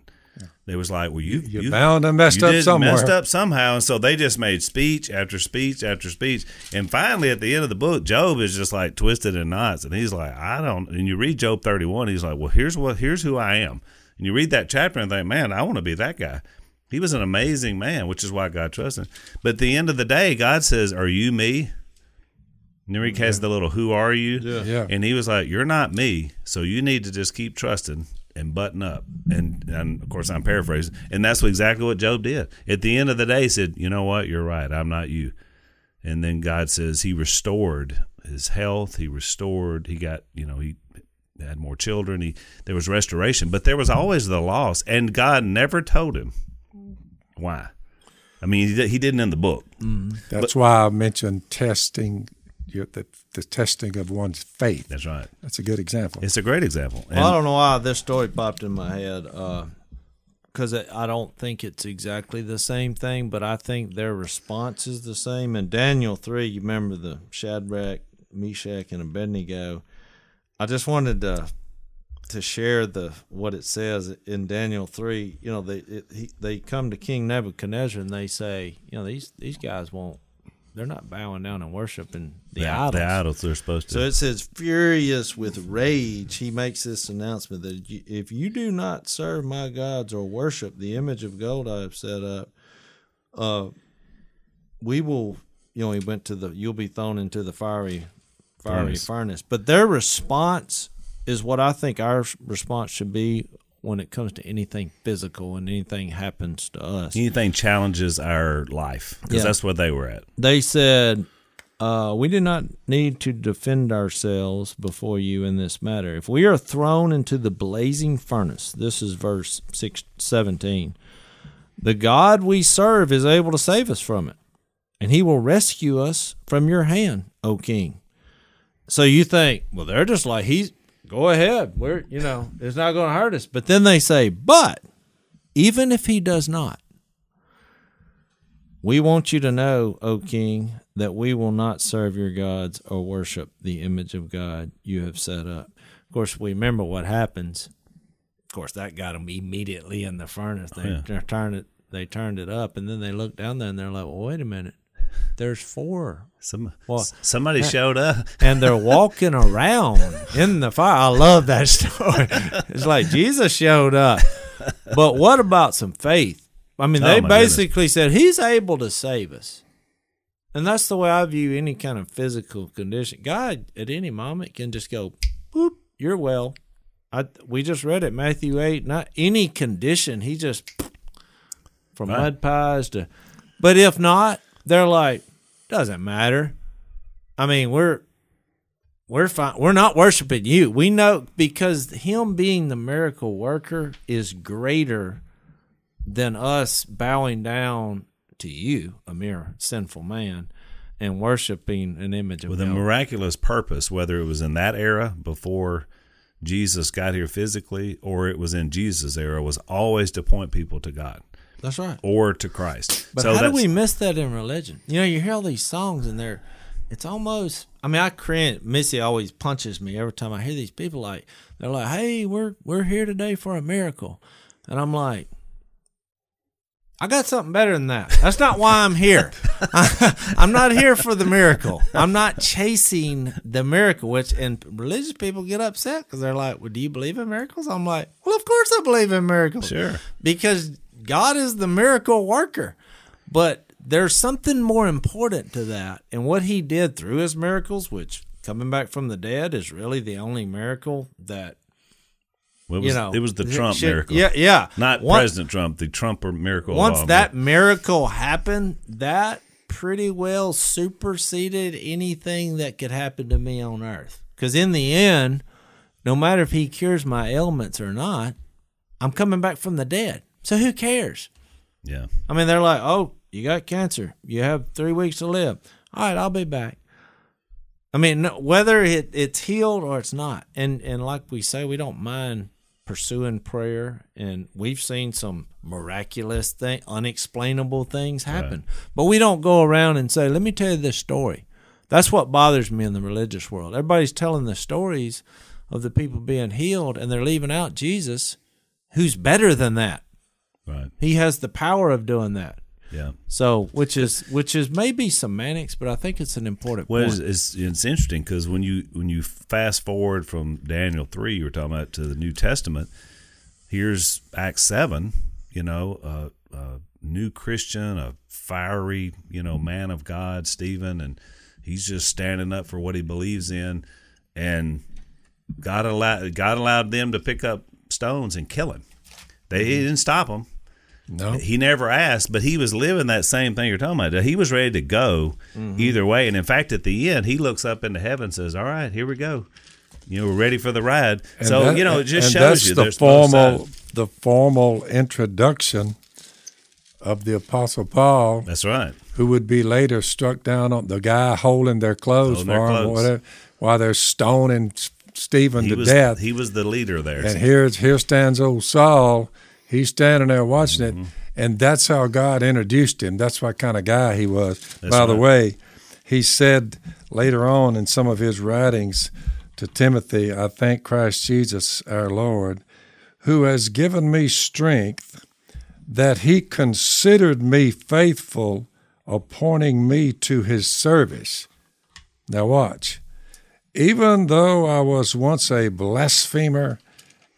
They was like, well, you You're bound to messed you up did somewhere. messed up somehow, and so they just made speech after speech after speech, and finally at the end of the book, Job is just like twisted in knots, and he's like, I don't. And you read Job thirty one, he's like, well, here's what here's who I am, and you read that chapter and think, man, I want to be that guy. He was an amazing man, which is why God trusted him. But at the end of the day, God says, "Are you me?" And then he has the little "Who are you?" Yeah. Yeah. And he was like, "You're not me, so you need to just keep trusting and button up." And and of course, I'm paraphrasing, and that's exactly what Job did. At the end of the day, he said, "You know what? You're right. I'm not you." And then God says He restored his health. He restored. He got you know he had more children. He there was restoration, but there was always the loss, and God never told him why. I mean, he, he didn't in the book. Mm-hmm. That's why I mentioned testing, your, the, the testing of one's faith. That's right. That's a good example. It's a great example. And Well, I don't know why this story popped in my head uh, because I don't think it's exactly the same thing, but I think their response is the same. In Daniel 3, you remember the Shadrach, Meshach, and Abednego. I just wanted to to share the what it says in Daniel 3. You know, they it, he, they come to King Nebuchadnezzar and they say, you know, these these guys won't they're not bowing down and worshiping the, the, idols. the idols they're supposed to. So it says, furious with rage, he makes this announcement that if you do not serve my gods or worship the image of gold I have set up, uh, we will. You know, he went to the. You'll be thrown into the fiery, fiery Furnace. furnace. But their response is what I think our response should be when it comes to anything physical and anything happens to us. Anything challenges our life because Yeah. that's where they were at. they said, uh, We do not need to defend ourselves before you in this matter. If we are thrown into the blazing furnace, this is verse 6, 17, the God we serve is able to save us from it, and he will rescue us from your hand, O king. So you think, well, they're just like, he's, go ahead. We're, you know, it's not going to hurt us. But then they say, but even if he does not, we want you to know, O king, that we will not serve your gods or worship the image of God you have set up. Of course, we remember what happens. Of course, that got them immediately in the furnace. They oh, Yeah. they turned it. They turned it up, and then they looked down there and they're like, "Well, wait a minute. There's four Some Well, somebody showed up. and they're walking around in the fire. I love that story. It's like Jesus showed up. But what about some faith? I mean, Oh, they my goodness. basically said he's able to save us. And that's the way I view any kind of physical condition. God, at any moment, can just go, boop, you're well. I, we just read it, Matthew 8. Not any condition. He just, from Right. mud pies to. But if not, they're like, doesn't matter. I mean, we're we're fine. We're not worshiping you. We know because him being the miracle worker is greater than us bowing down to you, a mere sinful man, and worshiping an image of with a miraculous purpose, whether it was in that era before Jesus got here physically or it was in Jesus' era, was always to point people to God That's right. or to Christ. But so how do we miss that in religion? You know, you hear all these songs and they're, it's almost. I mean, I cringe. Missy always punches me every time I hear these people like they're like, "Hey, we're we're here today for a miracle," and I'm like, I got something better than that. That's not why I'm here. I'm not here for the miracle. I'm not chasing the miracle. Which and religious people get upset because they're like, "Well, do you believe in miracles?" I'm like, "Well, of course I believe in miracles." Sure. because God is the miracle worker. But there's something more important to that. And what he did through his miracles, which coming back from the dead is really the only miracle that, Well, it you was, know. it was the Trump miracle. Yeah, yeah. Not Once- President Trump, the Trump miracle. Once all that miracle happened, that pretty well superseded anything that could happen to me on earth. Because in the end, no matter if he cures my ailments or not, I'm coming back from the dead. So who cares? Yeah. I mean, they're like, oh, you got cancer. You have three weeks to live. All right, I'll be back. I mean, whether it, it's healed or it's not. And, and like we say, we don't mind pursuing prayer. And we've seen some miraculous thing, unexplainable things happen. But we don't go around and say, let me tell you this story. That's what bothers me in the religious world. Everybody's telling the stories of the people being healed, and they're leaving out Jesus, who's better than that. Right. He has the power of doing that. Yeah. So, which is which is maybe semantics, but I think it's an important Well, point. it's, it's, it's interesting because when you when you fast forward from Daniel three, you were talking about to the New Testament. Here's Acts seven. You know, a, a new Christian, a fiery, you know, man of God, Stephen, and he's just standing up for what he believes in, and God allowed God allowed them to pick up stones and kill him. They he didn't stop him. No. He never asked, but he was living that same thing you're talking about. He was ready to go Mm-hmm. either way. And in fact, at the end, he looks up into heaven and says, All right, here we go. You know, we're ready for the ride. And so, that- you know, it just shows that's you the formal the formal introduction of the Apostle Paul, That's right. who would be later struck down on the guy holding their clothes Holding for their him, whatever, while they're stoning Stephen He to was, death. he was the leader there. And here, here stands old Saul. He's standing there watching Mm-hmm. it, and that's how God introduced him. That's what kind of guy he was. That's By the way, he said later on in some of his writings to Timothy, "I thank Christ Jesus our Lord, who has given me strength, that He considered me faithful, appointing me to His service." Now watch. Even though I was once a blasphemer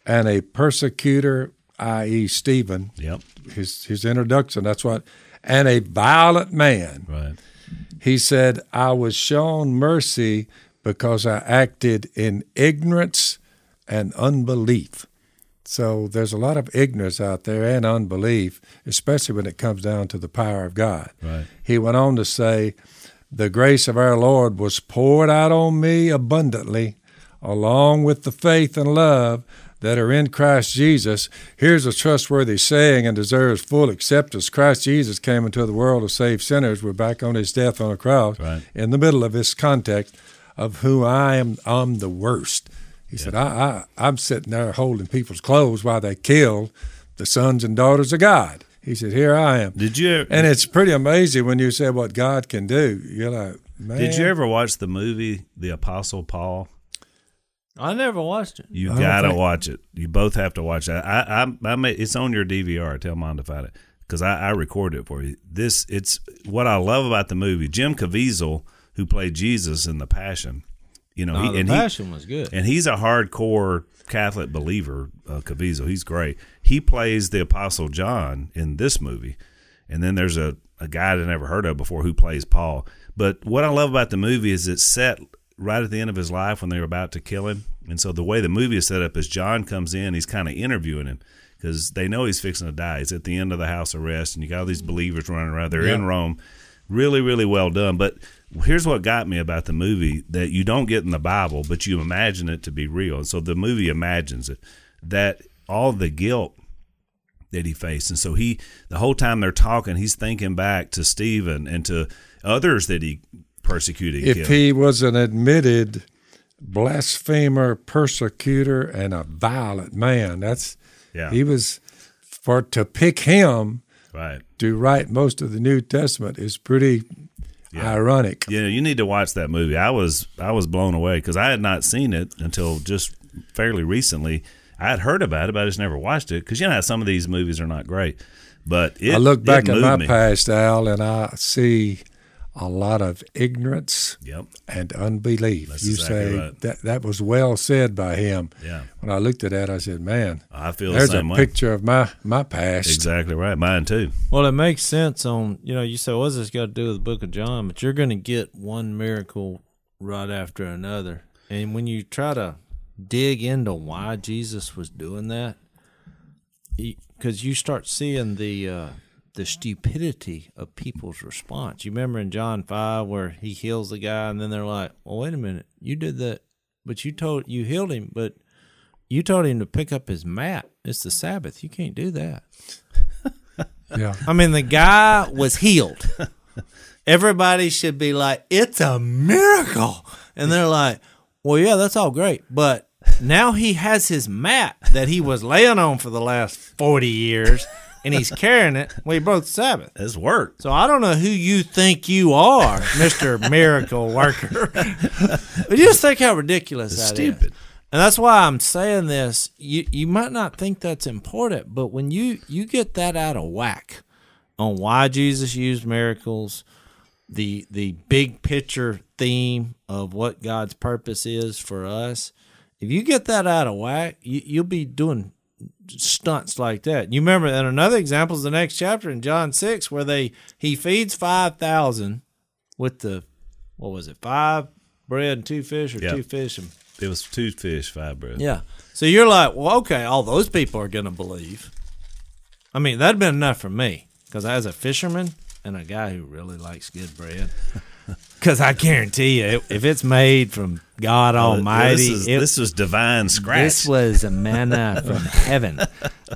and a persecutor, i.e., Stephen, Yep. his, his introduction, that's what, and a violent man, Right. he said, I was shown mercy because I acted in ignorance and unbelief. So there's a lot of ignorance out there and unbelief, especially when it comes down to the power of God. Right. He went on to say, The grace of our Lord was poured out on me abundantly, along with the faith and love that are in Christ Jesus. Here's a trustworthy saying and deserves full acceptance. Christ Jesus came into the world to save sinners. We're back on his death on a cross. Right. In the middle of this context of who I am, I'm the worst. He said, I, I, I'm sitting there holding people's clothes while they kill the sons and daughters of God. He said, Here I am. Did you And it's pretty amazing when you say what God can do. You're like, man. did you ever watch the movie The Apostle Paul? I never watched it. You I gotta think- watch it. You both have to watch it. I, I, I may, it's on your DVR. Tell mom to find it because I, I recorded it for you. This, it's what I love about the movie. Jim Caviezel, who played Jesus in The Passion, you know, Oh, he, the and passion was good. and he's a hardcore Catholic believer. Uh, Caviezel, he's great. He plays the Apostle John in this movie, and then there's a a guy I never heard of before who plays Paul. But what I love about the movie is it's set right at the end of his life when they were about to kill him. And so the way the movie is set up is John comes in, he's kind of interviewing him because they know he's fixing to die. He's at the end of the house arrest, and you got all these believers running around. They're in Rome. Really, really well done. But here's what got me about the movie that you don't get in the Bible, but you imagine it to be real. And so the movie imagines it that all the guilt that he faced. And so he, the whole time they're talking, he's thinking back to Stephen and to others that he persecuted. and if killed. he was an admitted blasphemer, persecutor, and a violent man, that's Yeah. he was for to pick him right. to write most of the New Testament is pretty ironic. Yeah, you need to watch that movie. I was I was blown away because I had not seen it until just fairly recently. I had heard about it, but I just never watched it because you know how some of these movies are not great. But it, I look back at my me. past, Al, and I see a lot of ignorance Yep. and unbelief. That's you exactly say right. that that was well said by him. Yeah. When I looked at that, I said, "Man, I feel the there's a way. picture of my my past." Exactly right. Mine too. Well, it makes sense on you know you say what's this got to do with the Book of John, but you're going to get one miracle right after another, and when you try to dig into why Jesus was doing that, because you start seeing the uh, the stupidity of people's response. You remember in John five where he heals the guy, and then they're like, "Well, wait a minute, you did that, but you told you healed him, but." You told him to pick up his mat. It's the Sabbath. You can't do that. Yeah. I mean, the guy was healed. Everybody should be like, it's a miracle. And they're like, well, yeah, that's all great. But now he has his mat that he was laying on for the last 40 years and he's carrying it. Well, he broke the Sabbath. It's work. So I don't know who you think you are, Mr. Miracle Worker. but just think how ridiculous It's that is. stupid. And that's why I'm saying this. You you might not think that's important, but when you you get that out of whack on why Jesus used miracles, the the big picture theme of what God's purpose is for us, if you get that out of whack, you, you'll be doing stunts like that. You remember, and another example is the next chapter in John six, where they he feeds five thousand with the what was it, five bread and two fish, or Yep. two fish and It was two fish, five bread. yeah. So you're like, well, okay, all those people are going to believe. I mean, that'd been enough for me because as a fisherman and a guy who really likes good bread, because I guarantee you, if it's made from God Almighty, This, is, it- this was divine scratch. this was a manna from heaven.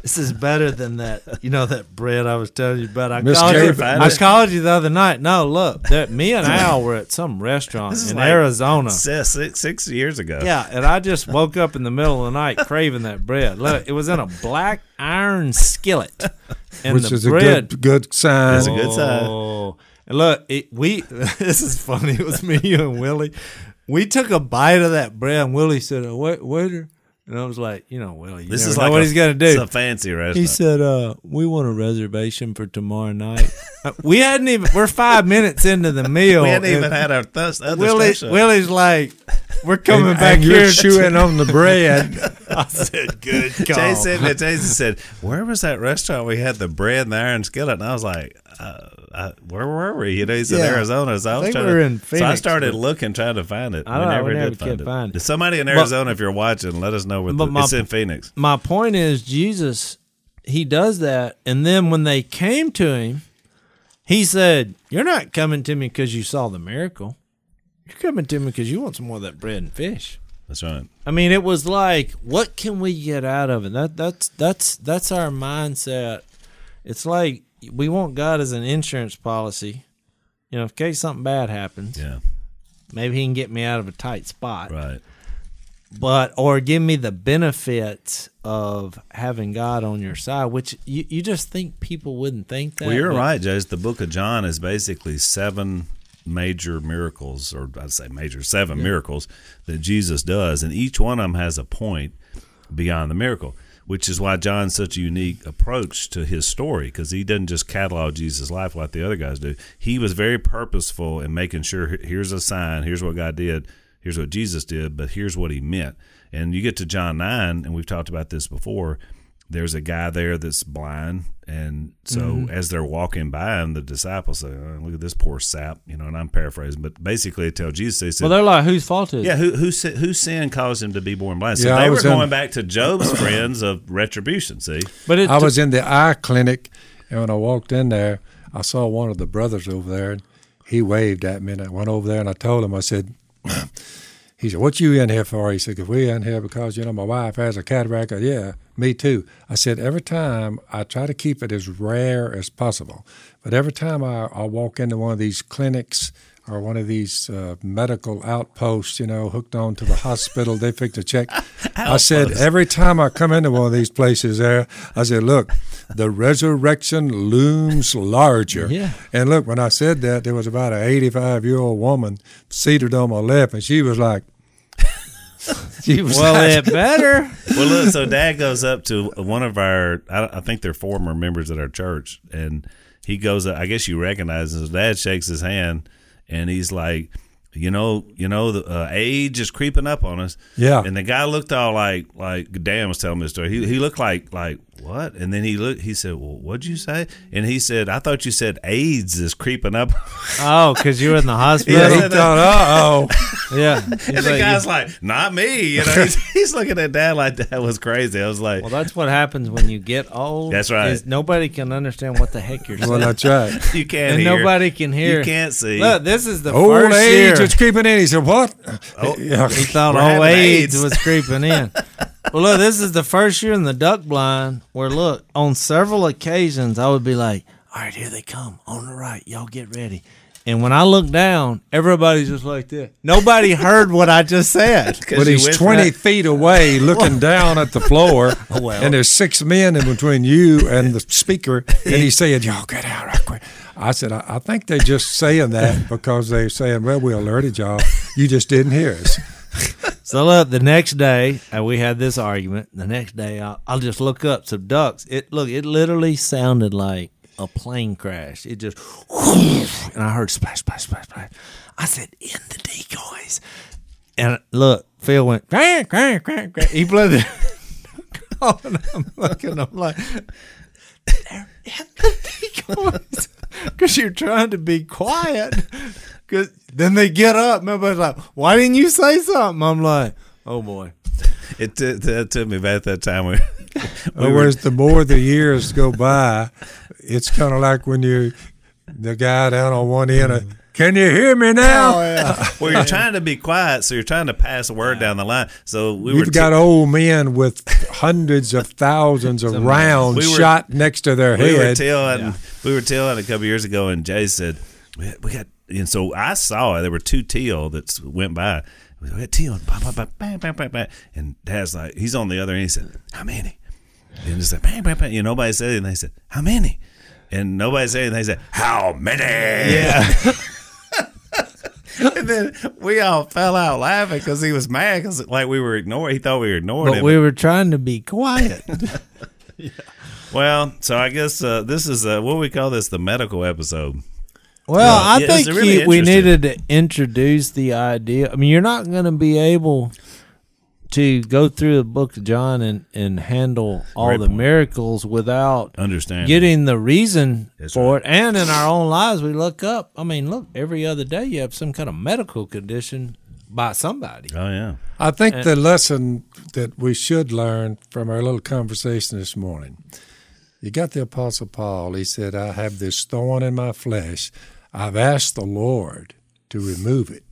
This is better than that, you know, that bread I was telling you about. I called, you, I called you the other night. No, look, that me and Al were at some restaurant in like Arizona. six years ago. Yeah, and I just woke up in the middle of the night craving that bread. Look, it was in a black iron skillet, and which the is a good good sign. It's a good sign. Oh, and look, it, we. This is funny. It was me, you, and Willie. We took a bite of that bread, and Willie said, "A wait, waiter," and I was like, "You know, Willie, you This never is know like what a, he's gonna do. It's do." a fancy restaurant. He said, uh, we want a reservation for tomorrow night. Uh, we hadn't even, we're five minutes into the meal. we hadn't even had our th- other Willie. Willie's like, we're coming and, back and here. you're chewing on the bread. I said, good call. Jase, Jase said, "Where was that restaurant we had the bread and the iron skillet?" And I was like, uh, uh, "Where were we?" You know, he said Yeah. Arizona. So I, was trying we to, in So I started looking, trying to find it. I we know, never we did never find it. find it. Somebody in But- Arizona, if you're watching, let us know. Where But the, my- it's in Phoenix. My point is, Jesus, he does that. And then when they came to him, he said, You're not coming to me because you saw the miracle. You're coming to me because you want some more of that bread and fish. That's right. I mean, it was like, what can we get out of it? That that's that's that's our mindset. It's like we want God as an insurance policy. You know, in case something bad happens, Yeah, maybe He can get me out of a tight spot. right. But or give me the benefits of having God on your side, which you, you just think people wouldn't think that. Well, you're but- right, Judge. The book of John is basically seven major miracles, or I'd say major, seven miracles that Jesus does, and each one of them has a point beyond the miracle, which is why John's such a unique approach to his story because he doesn't just catalog Jesus' life like the other guys do. He was very purposeful in making sure here's a sign, here's what God did, here's what Jesus did, but here's what he meant. And you get to John 9, and we've talked about this before. There's a guy there that's blind, and so Mm-hmm. as they're walking by and the disciples say, oh, "Look at this poor sap," you know. And I'm paraphrasing, but basically, they tell Jesus, they said, Well, they're like, whose fault is it? yeah, who who si- whose sin caused him to be born blind? So Yeah, they were was in- going back to Job's friends of retribution. See, But it I was in the eye clinic, and when I walked in there, I saw one of the brothers over there, and he waved at me, and I went over there and I told him, I said, he said, "What you in here for?" He said, "Cause we in here because you know my wife has a cataract." I, yeah, me too. I said, every time I try to keep it as rare as possible, but every time I, I walk into one of these clinics or one of these uh, medical outposts, you know, hooked on to the hospital, they pick the check. I said, every time I come into one of these places there, I said, look, the resurrection looms larger. Yeah. And look, when I said that, there was about an 85 year old woman seated on my left, and she was like, she was well, like, it better. well, look, so Dad goes up to one of our, I, I think they're former members at our church, and he goes, I guess you recognize him. So Dad shakes his hand, and he's like, you know, you know, the uh, age is creeping up on us. Yeah. And the guy looked all like, like Dan was telling me the story. He he looked like, like what? And then he looked. He said, "Well, what'd you say?" And he said, "I thought you said AIDS is creeping up." Oh, because you were in the hospital. yeah, Yeah. he thought, uh oh. Yeah. and He's the like, guy's like, "Not me." You know, he's, he's looking at Dad like that was crazy. I was like, well, that's what happens when you get old. That's right. is nobody can understand what the heck you're saying. Well, that's right. "You can't and hear." nobody can hear. You can't see. Look, this is the Old first age year. is creeping in. He said, what? Oh. He thought old having AIDS, AIDS. was creeping in. Well, look, this is the first year in the duck blind where, look, on several occasions, I would be like, all right, here they come on the right. Y'all get ready. And when I look down, everybody's just like this. Nobody heard what I just said. But he's 20 that- feet away looking down at the floor, well. and there's six men in between you and the speaker, and he's saying, Y'all get out right quick. I said, I, I think they're just saying that because they're saying, Well, we alerted y'all. You just didn't hear us. So look, the next day, and we had this argument. The next day, I'll, I'll just look up some ducks. It look, it literally sounded like a plane crash. It just, and I heard splash, splash, splash, splash. I said, "In the decoys." And look, Phil went, quack, quack, quack, quack. he blew the. Oh, and I'm looking, I'm like, they're in the decoys. Because you're trying to be quiet. Cause then they get up. and Everybody's like, why didn't you say something? I'm like, oh boy. It, t- that took me about that time. We, we were, Whereas the more the years go by, it's kind of like when you the guy down on one end. Of, Can you hear me now? Oh, well, you're trying to be quiet, so you're trying to pass a word down the line. So we were You've got old men with hundreds of thousands of rounds We were- shot next to their we were head. telling we were telling a couple years ago, and Jay said we, we got, and so I saw it. There were two teal that went by. We got teal, bang, bang, bang, bang, bang. and Dad's like, he's on the other end. He said, "How many?" And it's like, bang, bang, bang. You know, nobody said anything. They said, "How many?" And nobody said anything. They said, "How many?" Yeah. and then we all fell out laughing because he was mad because like we were ignoring. He thought we were ignoring But him. we were trying to be quiet. Well, so I guess uh, this is uh, what we call this the medical episode. Well, Yeah, I yeah, think really you- we needed to introduce the idea. I mean, you're not going to be able to go through the book of John and, and handle all Great the point. miracles without Understand? getting the reason That's for it. And in our own lives, we look up. I mean, look, every other day you have some kind of medical condition by somebody. Oh yeah. I think the lesson that we should learn from our little conversation this morning. You got the Apostle Paul. He said, I have this thorn in my flesh. I've asked the Lord to remove it.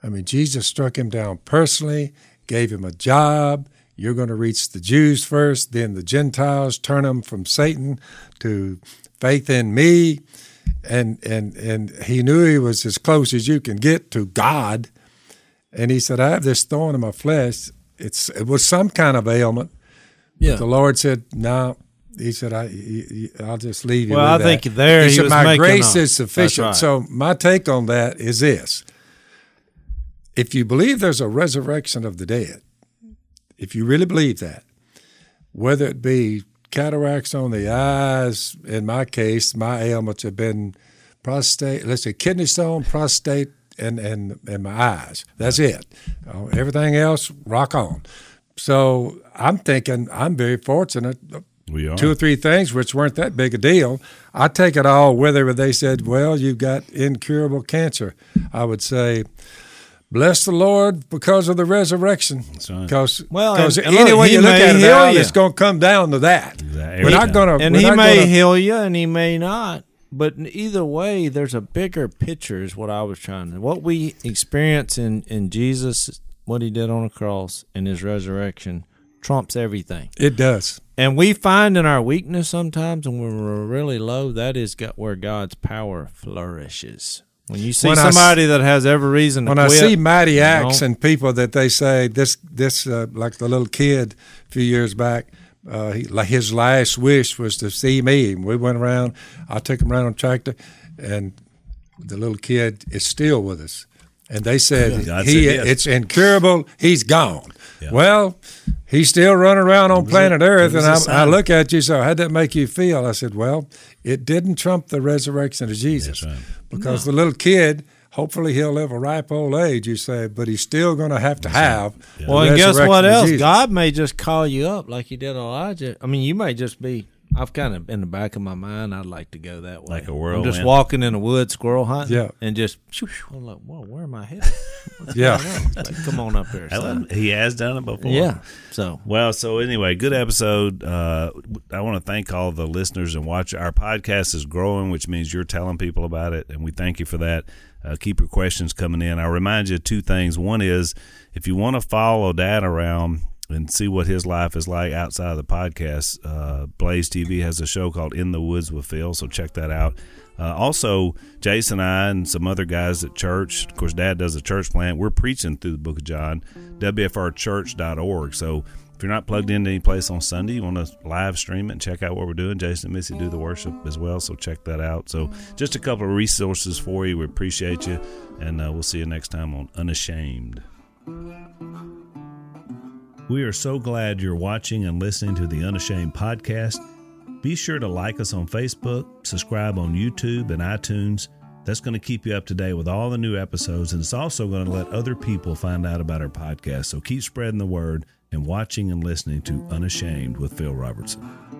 I mean, Jesus struck him down personally, gave him a job. You're going to reach the Jews first, then the Gentiles, turn them from Satan to faith in me. And, and, and he knew he was as close as you can get to God. And he said, I have this thorn in my flesh. It's, it was some kind of ailment. Yeah. The Lord said, No. He said, "I I'll just leave you Well, I think that." there he said, was My grace a- is sufficient. Right. So, my take on that is this if you believe there's a resurrection of the dead, if you really believe that, whether it be cataracts on the eyes, in my case, my ailments have been prostate, let's say kidney stone, prostate, and, and, and my eyes. That's it. Uh, everything else, rock on. So I'm thinking I'm very fortunate. We are. Two or three things which weren't that big a deal. I take it all, whether they said, well, you've got incurable cancer. I would say, bless the Lord because of the resurrection. That's right. Because Well, because and- and any way you look at it, heal Al, you. it's going to come down to that. Exactly. We're not going to. and we're he not may gonna, heal you and he may not but either way there's a bigger picture is what i was trying to what we experience in in jesus what he did on the cross and his resurrection trumps everything It does. and we find in our weakness sometimes and when we're really low that is got where god's power flourishes when you see When I somebody that has every reason to When I see mighty acts know, and people that they say this this uh, like the little kid a few years back, uh, he, like his last wish was to see me. And we went around. I took him around on tractor, and the little kid is still with us. And they said God he said yes. it's incurable. He's gone. Yeah. Well, he's still running around on planet Earth, it was and I, sign. look at you. So how'd that make you feel? I said, well, it didn't trump the resurrection of Jesus right. because the little kid, hopefully he'll live a ripe old age, you say, but he's still going to have to have. the Well, and guess what else? God may just call you up like He did Elijah. I mean, you may just be. I've kind of in the back of my mind. I'd like to go that way, Like a I'm just walking in the woods, squirrel hunting, Yeah. and just. shoo, shoo. I'm like, whoa, where am I headed? What's Yeah. going on? Like, come on up here. son. He has done it before. Yeah. So Well, so anyway, good episode. Uh, I want to thank all the listeners and watch. Our podcast is growing, which means you're telling people about it, and we thank you for that. Uh, keep your questions coming in. I'll remind you of two things. One is if you want to follow Dad around and see what his life is like outside of the podcast, uh, Blaze TV has a show called In the Woods with Phil, so check that out. Uh, also, Jase and I and some other guys at church, of course, Dad does a church plant. We're preaching through the book of John, WFRchurch.org. So if you're not plugged into any place on Sunday, you want to live stream it and check out what we're doing. Jase and Missy do the worship as well, so check that out. So just a couple of resources for you. We appreciate you, and uh, we'll see you next time on Unashamed. We are so glad you're watching and listening to the Unashamed podcast. Be sure to like us on Facebook, subscribe on YouTube and iTunes. That's going to keep you up to date with all the new episodes, and it's also going to let other people find out about our podcast. So keep spreading the word and watching and listening to Unashamed with Phil Robertson.